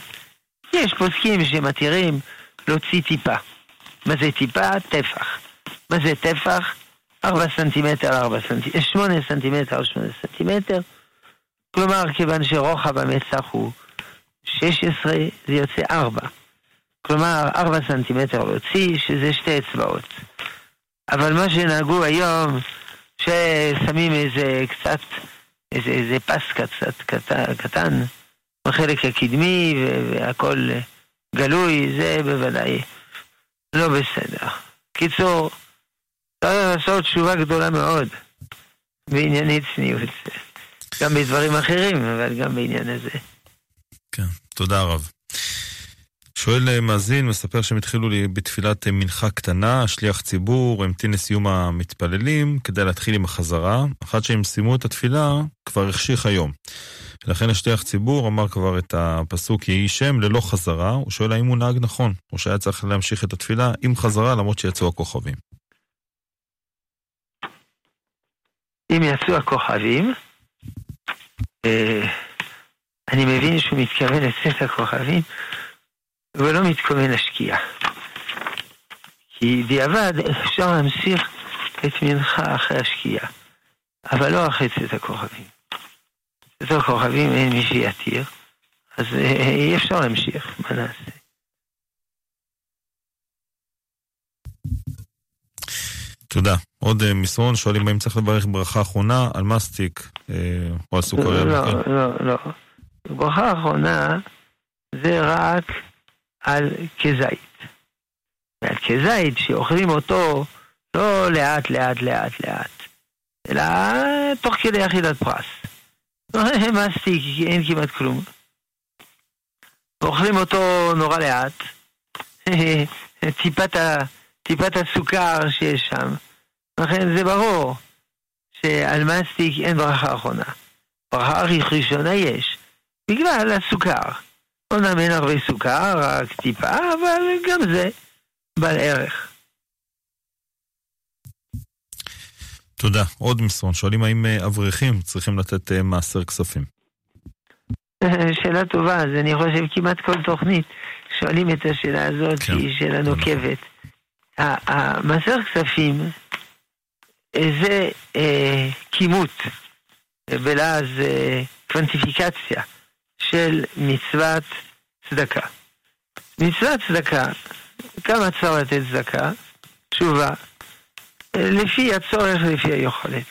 יש פוסקים שמתירים להוציא טיפה. מה זה טיפה? טפח. מה זה טפח? 4 סנטימטר, 4 סנטימטר, 8 סנטימטר, 8 סנטימטר. כלומר, כיוון שרוחב המצח הוא 16, זה יוצא 4. כלומר, 4 סנטימטר להוציא, שזה שתי אצבעות. אבל מה שנהגו היום, ששמים איזה קצת, איזה, איזה פס קצת קטן, קטן בחלק הקדמי והכל גלוי, זה בוודאי לא בסדר. קיצור, צריך לעשות תשובה גדולה מאוד בענייני צניעות. גם בדברים אחרים, אבל גם בעניין הזה. כן, תודה רב. שואל אה, מאזין, מספר שהם התחילו לי בתפילת אה, מנחה קטנה, שליח ציבור, המתין לסיום המתפללים כדי להתחיל עם החזרה. אחת שהם סיימו את התפילה, כבר החשיך היום. לכן השליח ציבור אמר כבר את הפסוק יהי שם ללא חזרה, הוא שואל האם הוא נהג נכון, או שהיה צריך להמשיך את התפילה עם חזרה למרות שיצאו הכוכבים. אם יצאו הכוכבים, אה, אני מבין שהוא מתכוון לצאת הכוכבים, ולא מתכוון להשקיע. כי דיעבד אפשר להמשיך את מנחה אחרי השקיעה, אבל לא אחרי צאת הכוכבים. צאת הכוכבים אין מי שיתיר, אז אה, אי אפשר להמשיך, מה נעשה? תודה. עוד אה, מסרון, שואלים האם צריך לברך ברכה אחרונה על מסטיק אה, או על סוכריה. לא, לא, לא. ברכה אחרונה זה רק על כזית. ועל כזית שאוכלים אותו לא לאט לאט לאט לאט, אלא תוך כדי יחידת פרס. מסטיק, אין כמעט כלום. אוכלים אותו נורא לאט, טיפת, ה, טיפת הסוכר שיש שם. לכן זה ברור שעל מסטיק אין ברכה אחרונה. ברכה ראשונה יש, בגלל הסוכר. אומנם אין הרבה סוכר, רק טיפה, אבל גם זה בעל ערך. תודה. עוד מסרון. שואלים האם אה, אברכים צריכים לתת אה, מעשר כספים. שאלה טובה, אז אני חושב כמעט כל תוכנית שואלים את השאלה הזאת, כן, שהיא שאלה נוקבת. המעשר כספים זה אה, כימות, בלעז קוונטיפיקציה. של מצוות צדקה. מצוות צדקה, כמה צריך לתת צדקה? תשובה, לפי הצורך, לפי היכולת.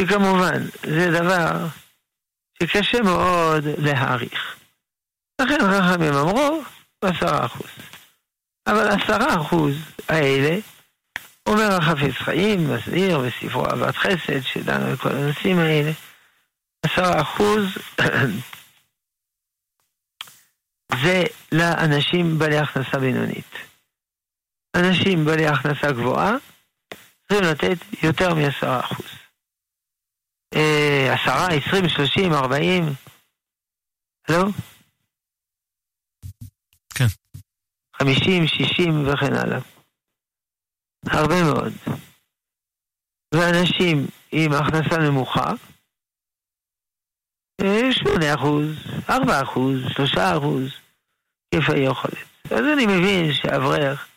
שכמובן, זה דבר שקשה מאוד להעריך. לכן חכמים אמרו, עשרה אחוז. אבל עשרה אחוז האלה, אומר החפץ חיים, מסביר בספרו אהבת חסד, שדנו בכל הנושאים האלה, עשרה אחוז זה לאנשים בעלי הכנסה בינונית. אנשים בעלי הכנסה גבוהה צריכים לתת יותר מעשרה אחוז. אה, עשרה, עשרים, שלושים, ארבעים, לא? כן. חמישים, שישים וכן הלאה. הרבה מאוד. ואנשים עם הכנסה נמוכה, אה, שמונה אחוז, ארבע אחוז, שלושה אחוז. כיף היכולת. אז אני מבין שאברך,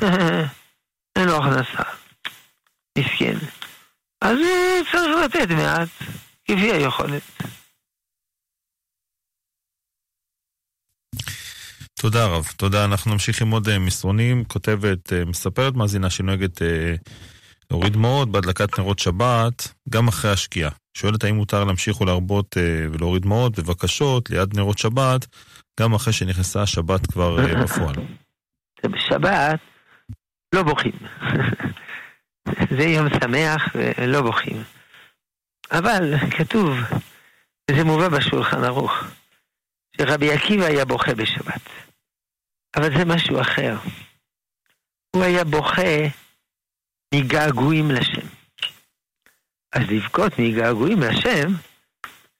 אין לו הכנסה. מסכן. אז צריך לתת מעט, כפי היכולת. תודה רב, תודה. אנחנו נמשיך עם עוד אה, מסרונים. כותבת, אה, מספרת מאזינה שנוהגת אה, להוריד דמעות בהדלקת נרות שבת, גם אחרי השקיעה. שואלת האם מותר להמשיך ולהרבות ולהוריד דמעות בבקשות ליד נרות שבת, גם אחרי שנכנסה השבת כבר בפועל. בשבת לא בוכים. זה יום שמח ולא בוכים. אבל כתוב, וזה מובא בשולחן ערוך, שרבי עקיבא היה בוכה בשבת. אבל זה משהו אחר. הוא היה בוכה מגעגועים לשם. אז לבכות מגעגועים לשם,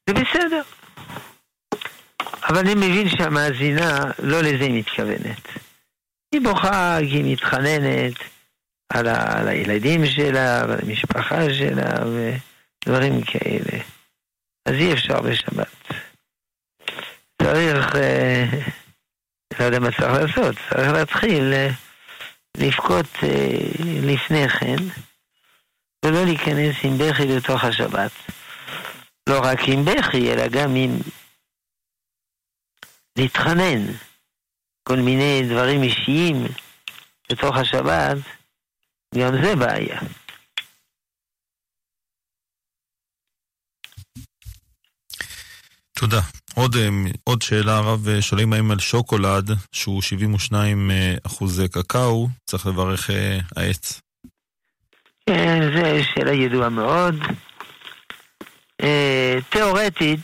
זה בסדר. אבל אני מבין שהמאזינה, לא לזה היא מתכוונת. היא בוכה כי היא מתחננת על, ה, על הילדים שלה, ועל המשפחה שלה, ודברים כאלה. אז אי אפשר בשבת. צריך... אה, לא יודע מה צריך לעשות, צריך להתחיל אה, לבכות אה, לפני כן, ולא להיכנס עם בכי לתוך השבת. לא רק עם בכי, אלא גם עם להתחנן, כל מיני דברים אישיים לתוך השבת, גם זה בעיה. תודה. עוד, אה, עוד שאלה, הרב, אה, שואלים האם על שוקולד, שהוא 72 אה, אחוז קקאו, צריך לברך העץ. כן, זו שאלה ידועה מאוד. תיאורטית,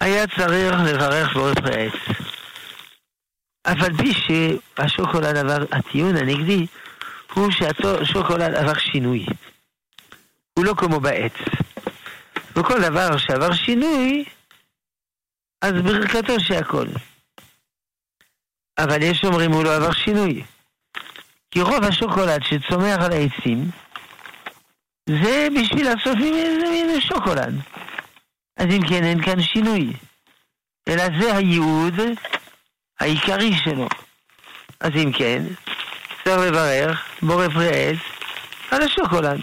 היה צריך לברך בורא העץ. אבל פי שהשוקולד עבר, הטיעון הנגדי, הוא שהשוקולד עבר שינוי. הוא לא כמו בעץ. וכל דבר שעבר שינוי, אז ברכתו שהכל. אבל יש אומרים הוא לא עבר שינוי. כי רוב השוקולד שצומח על העצים, זה בשביל לעשות ממנו שוקולד. אז אם כן, אין כאן שינוי. אלא זה הייעוד העיקרי שלו. אז אם כן, צריך לברך בורא פרי עץ על השוקולד.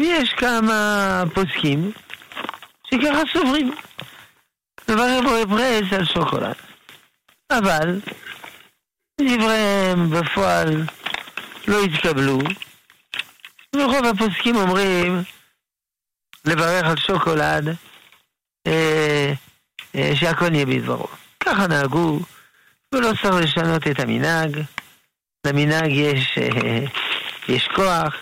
ויש כמה פוסקים שככה סוברים. מברר בו ברז על שוקולד. אבל דבריהם בפועל לא התקבלו, ורוב הפוסקים אומרים לברך על שוקולד אה, אה, שהכל נהיה בדברו. ככה נהגו, ולא צריך לשנות את המנהג. למנהג יש, אה, יש כוח,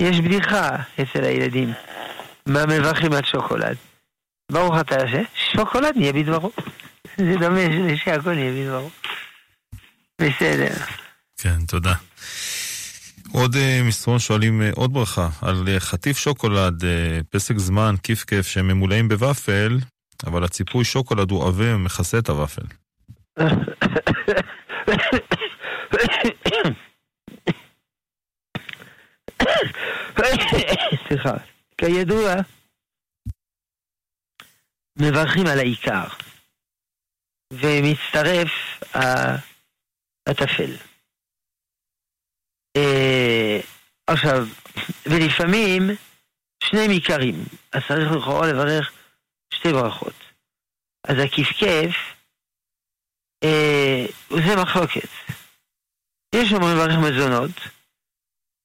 יש בדיחה אצל הילדים. מה מברכים על שוקולד? ברוך אתה השם, שוקולד נהיה בדברו. זה דומה שהכל נהיה בדברו. בסדר. כן, תודה. עוד uh, מסרון שואלים uh, עוד ברכה על uh, חטיף שוקולד, פסק זמן, כיף כיף, שהם ממולאים בוואפל, אבל הציפוי שוקולד הוא עבה ומכסה את הוואפל. סליחה. כידוע, מברכים על העיקר, ומצטרף הטפל. אה, עכשיו, ולפעמים שני עיקרים, אז צריך לכאורה לברך שתי ברכות. אז הכפכף, אה, זה מחלוקת. יש אומרים לברך מזונות,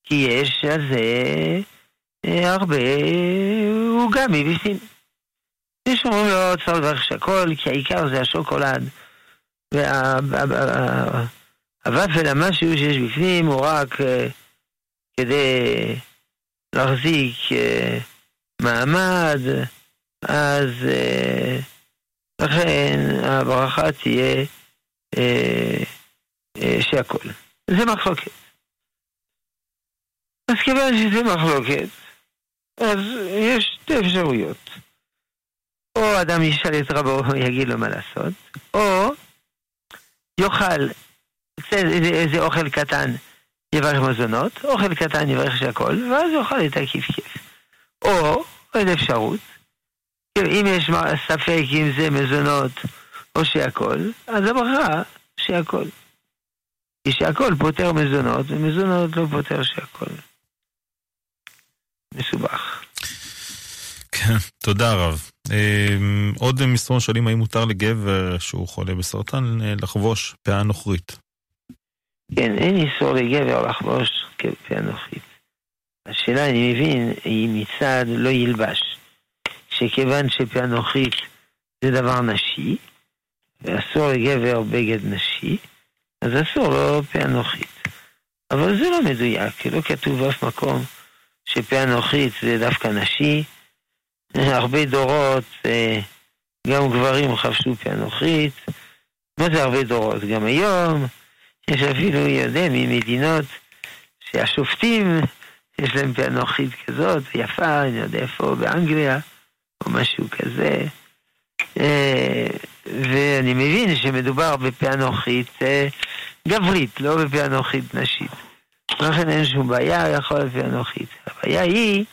כי יש על זה אה, הרבה עוגה מבפנים. יש אומרים לו, צריך לברך שהכל, כי העיקר זה השוקולד. והוואפל, המשהו שיש בפנים, הוא רק אה, כדי להחזיק אה, מעמד, אז לכן הברכה תהיה שהכל. זה מחלוקת. אז כיוון שזה מחלוקת, אז יש שתי אפשרויות. או אדם ישאל את רבו ויגיד לו מה לעשות, או יאכל איזה אוכל קטן יברך מזונות, אוכל קטן יברך שהכל, ואז יאכל את הכיף-כיף. או עוד אפשרות, אם יש ספק אם זה מזונות או שהכל, אז הברכה שהכל. כי שהכל פותר מזונות, ומזונות לא פותר שהכל. מסובך. כן, תודה רב. אה, עוד מסרון שואלים האם מותר לגבר שהוא חולה בסרטן אה, לחבוש פאה נוכרית. כן, אין איסור לגבר לחבוש פאה נוכרית. השאלה, אני מבין, היא מצד לא ילבש. שכיוון שפאה נוכרית זה דבר נשי, ואסור לגבר בגד נשי, אז אסור לו פאה נוכרית. אבל זה לא מדויק, לא כתוב באף מקום שפאה נוכרית זה דווקא נשי. הרבה דורות, אה, גם גברים חבשו פאה נוכרית. מה זה הרבה דורות? גם היום יש אפילו, יודע, ממדינות שהשופטים, יש להם פאה נוכרית כזאת, יפה, אני יודע איפה, באנגליה, או משהו כזה. אה, ואני מבין שמדובר בפאה נוכרית אה, גברית, לא בפאה נוכרית נשית. לכן אין שום בעיה, יכול להיות פאה נוכרית. הבעיה היא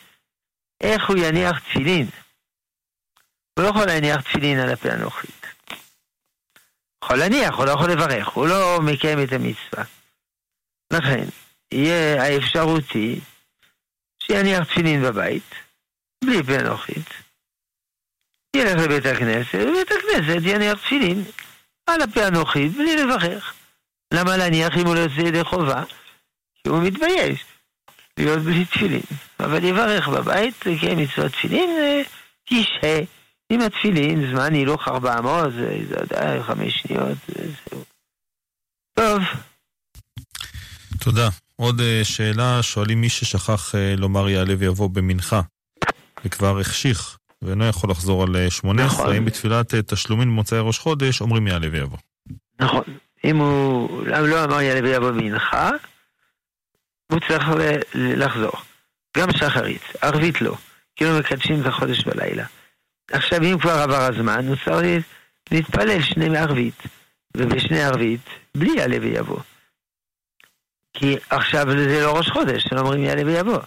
איך הוא יניח תפילין. הוא לא יכול להניח תפילין על הפאה נוכרית. יכול להניח, הוא לא יכול לברך, הוא לא מקיים את המצווה. לכן, יהיה האפשרות היא שיניח תפילין בבית, בלי פאה נוכרית. ילך לבית הכנסת, ובבית הכנסת יניח תפילין על הפה הנוחית בלי לברך. למה להניח אם הוא לא יוצא ידי חובה? כי הוא מתבייש להיות בלי תפילין. אבל יברך בבית, יקיים מצוות תפילין, ישהה עם התפילין, זמן הילוך 400, זה יודע, חמש שניות, וזהו. טוב. תודה. עוד אה, שאלה, שואלים מי ששכח אה, לומר יעלה ויבוא במנחה, וכבר החשיך ואינו יכול לחזור על 18, נכון. האם בתפילת אה, תשלומים במוצאי ראש חודש אומרים יעלה ויבוא. נכון. אם הוא לא אמר יעלה ויבוא מנחה, הוא צריך לחזור. גם שחרית, ערבית לא, כאילו מקדשים את החודש בלילה. עכשיו, אם כבר עבר הזמן, הוא צריך להתפלל שני ערבית, ובשני ערבית, בלי יעלה ויבוא. כי עכשיו זה לא ראש חודש, אומרים יעלה ויבוא.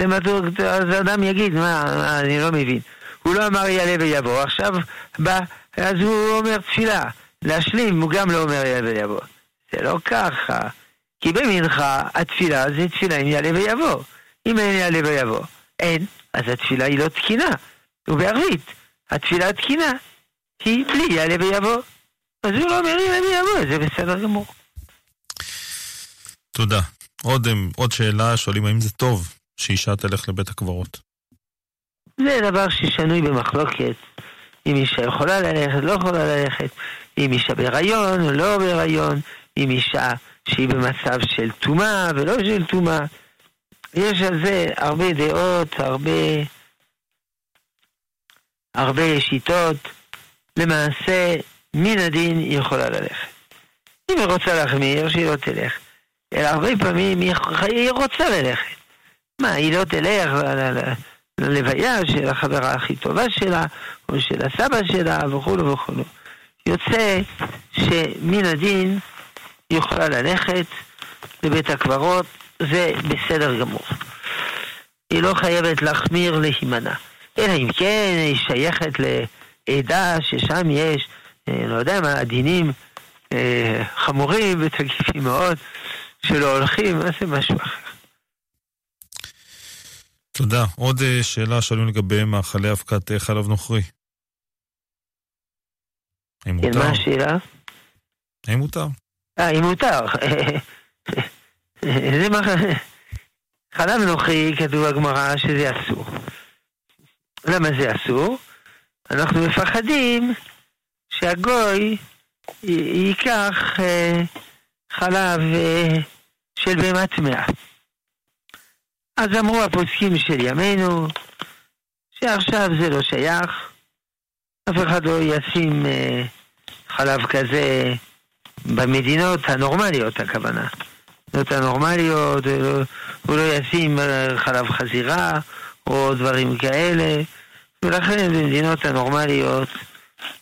אז אדם יגיד, מה, אני לא מבין. הוא לא אמר יעלה ויבוא, עכשיו בא, אז הוא אומר תפילה. להשלים, הוא גם לא אומר יעלה ויבוא. זה לא ככה. כי במנחה התפילה זה תפילה עם יעלה ויבוא. אם אין יעלה ויבוא, אין, אז התפילה היא לא תקינה. ובערבית, התפילה התקינה היא בלי יעלה ויבוא. אז הוא לא אומר יעלה ויבוא, זה בסדר גמור. תודה. עוד, עוד שאלה, שואלים האם זה טוב שאישה תלך לבית הקברות. זה דבר ששנוי במחלוקת. אם אישה יכולה ללכת, לא יכולה ללכת, אם אישה בהיריון או לא בהיריון, אם אישה שהיא במצב של טומאה ולא של טומאה. יש על זה הרבה דעות, הרבה, הרבה שיטות. למעשה, מן הדין היא יכולה ללכת. אם היא רוצה להחמיר, שהיא לא תלך. אלא הרבה פעמים היא רוצה ללכת. מה, היא לא תלך ללוויה של החברה הכי טובה שלה, או של הסבא שלה, וכולו וכולו. יוצא שמן הדין היא יכולה ללכת לבית הקברות, זה בסדר גמור. היא לא חייבת להחמיר להימנע. אלא אם כן היא שייכת לעדה ששם יש, אה, לא יודע מה, דינים אה, חמורים ותקיפים מאוד, שלא הולכים, אז זה משהו אחר. תודה. עוד אה, שאלה שואלים לגבי מאכלי אבקת חלב נוכרי. האם כן, מותר? מה השאלה? האם מותר? אה, אם מותר. זה מה... חלב נוכרי, כתוב בגמרא שזה אסור. למה זה אסור? אנחנו מפחדים שהגוי ייקח אה, חלב של בהמה טמאה. אז אמרו הפוסקים של ימינו, שעכשיו זה לא שייך, אף אחד לא ישים אה, חלב כזה במדינות הנורמליות, הכוונה. במדינות הנורמליות, לא, הוא לא ישים אה, חלב חזירה או דברים כאלה, ולכן במדינות הנורמליות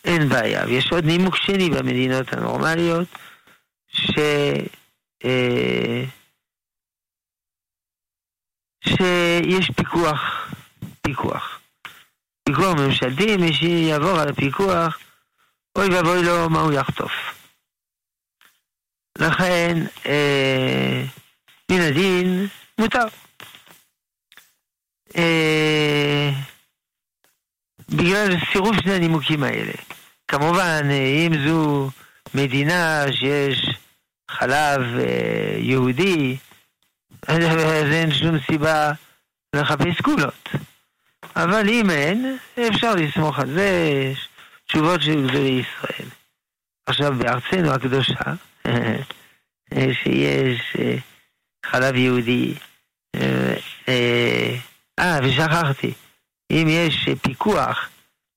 אין בעיה. ויש עוד נימוק שני במדינות הנורמליות, ש... אה, שיש פיקוח, פיקוח. פיקוח ממשלתי, מי שיעבור על הפיקוח, אוי ואבוי לו מה הוא יחטוף. לכן, אה, מן הדין מותר. אה, בגלל סירוב שני הנימוקים האלה. כמובן, אם זו מדינה שיש חלב אה, יהודי, אז אין שום סיבה לחפש קולות. אבל אם אין, אפשר לסמוך על זה, תשובות של גדולי ישראל. עכשיו, בארצנו הקדושה, שיש אה, חלב יהודי, אה, אה, ושכחתי, אם יש פיקוח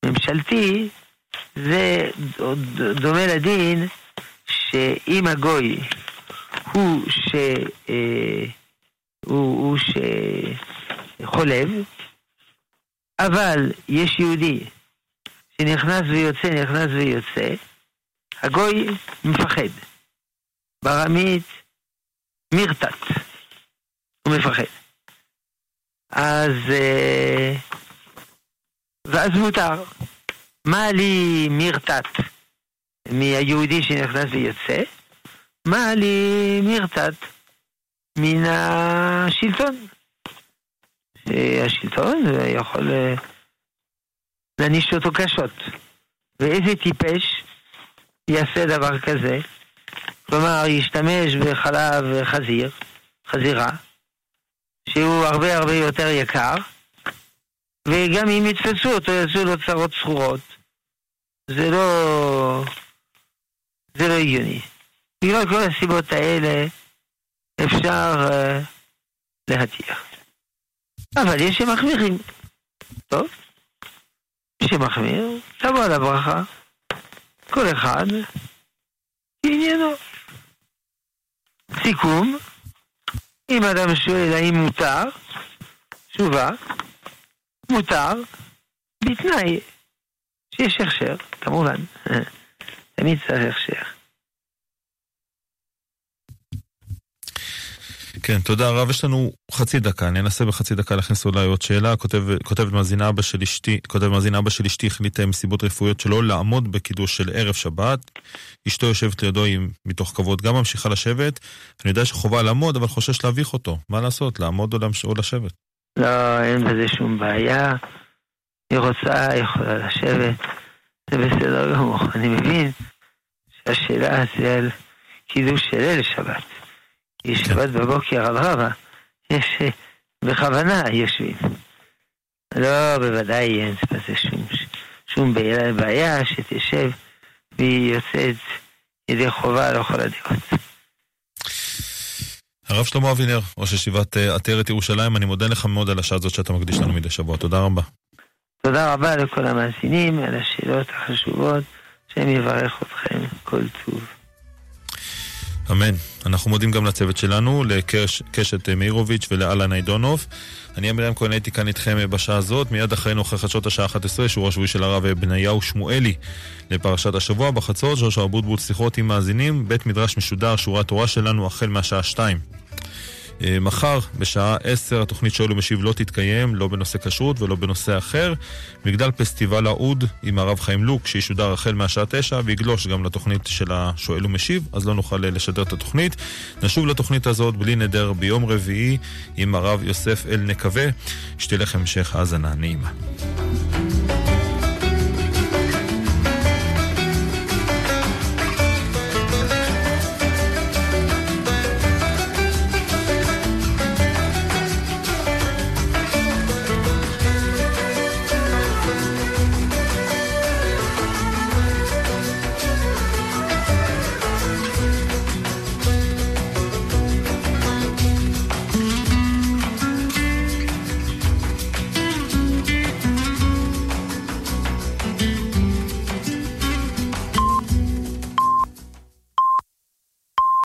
ממשלתי, זה דומה לדין שאם הגוי הוא ש... אה, הוא, הוא שחולב, אבל יש יהודי שנכנס ויוצא, נכנס ויוצא, הגוי מפחד. ברמית מירתת, הוא מפחד. אז... אה, ואז מותר. מה לי מירתת מהיהודי שנכנס ויוצא? מה לי מירתת מן השלטון? השלטון יכול אה, להעניש אותו קשות. ואיזה טיפש יעשה דבר כזה? כלומר, ישתמש בחלב חזיר, חזירה, שהוא הרבה הרבה יותר יקר, וגם אם יתפסו אותו, יעשו לו צרות זכורות. זה לא... זה לא הגיוני. בגלל כל הסיבות האלה אפשר uh, להתיר. אבל יש שמחמירים. טוב, מי שמחמיר, תבוא על הברכה. כל אחד עניינו. סיכום, אם אדם שואל האם מותר, תשובה, מותר, בתנאי שיש הכשר, כמובן, תמיד צריך הכשר. כן, תודה רב. יש לנו חצי דקה, אני אנסה בחצי דקה להכניס אולי עוד שאלה. כותבת כותב מאזין אבא של אשתי, כותב מאזין אבא של אשתי החליטה עם סיבות רפואיות שלא לעמוד בקידוש של ערב שבת. אשתו יושבת לידו היא מתוך כבוד גם ממשיכה לשבת. אני יודע שחובה לעמוד, אבל חושש להביך אותו. מה לעשות, לעמוד או, למש... או לשבת? לא, אין בזה שום בעיה. היא רוצה, יכולה לשבת. זה בסדר גמור. אני מבין שהשאלה זה על קידוש של ליל שבת. יש כן. שבת בבוקר על רבה, יש בכוונה יושבים. לא, בוודאי אין בזה שום, שום בעיה שתשב והיא יוצאת ידי חובה לכל הדעות. הרב שלמה אבינר, ראש ישיבת אה, עטרת ירושלים, אני מודה לך מאוד על השעה הזאת שאתה מקדיש לנו מדי שבוע. תודה רבה. תודה רבה לכל המאזינים על השאלות החשובות, השם יברך אתכם, כל טוב. אמן. אנחנו מודים גם לצוות שלנו, לקשת מאירוביץ' ולאלן איידונוב. אני אמרם כהן הייתי כאן איתכם בשעה הזאת, מיד אחרינו אחרי חדשות השעה 11, שיעור השבועי של הרב בניהו שמואלי לפרשת השבוע. בחצות, שושה אבוטבוט שיחות עם מאזינים, בית מדרש משודר, שיעורי התורה שלנו החל מהשעה 2. אה, מחר, בשעה 10, התוכנית שואל ומשיב לא תתקיים, לא בנושא כשרות ולא בנושא אחר. מגדל פסטיבל האוד עם הרב חיים לוק, שישודר החל מהשעה 9, ויגלוש גם לתוכנית של השואל ומשיב, אז לא נוכל לשדר את התוכנית. נשוב לתוכנית הזאת בלי נדר ביום רביעי עם הרב יוסף אל נקווה. שתהיה לכם המשך האזנה נעימה.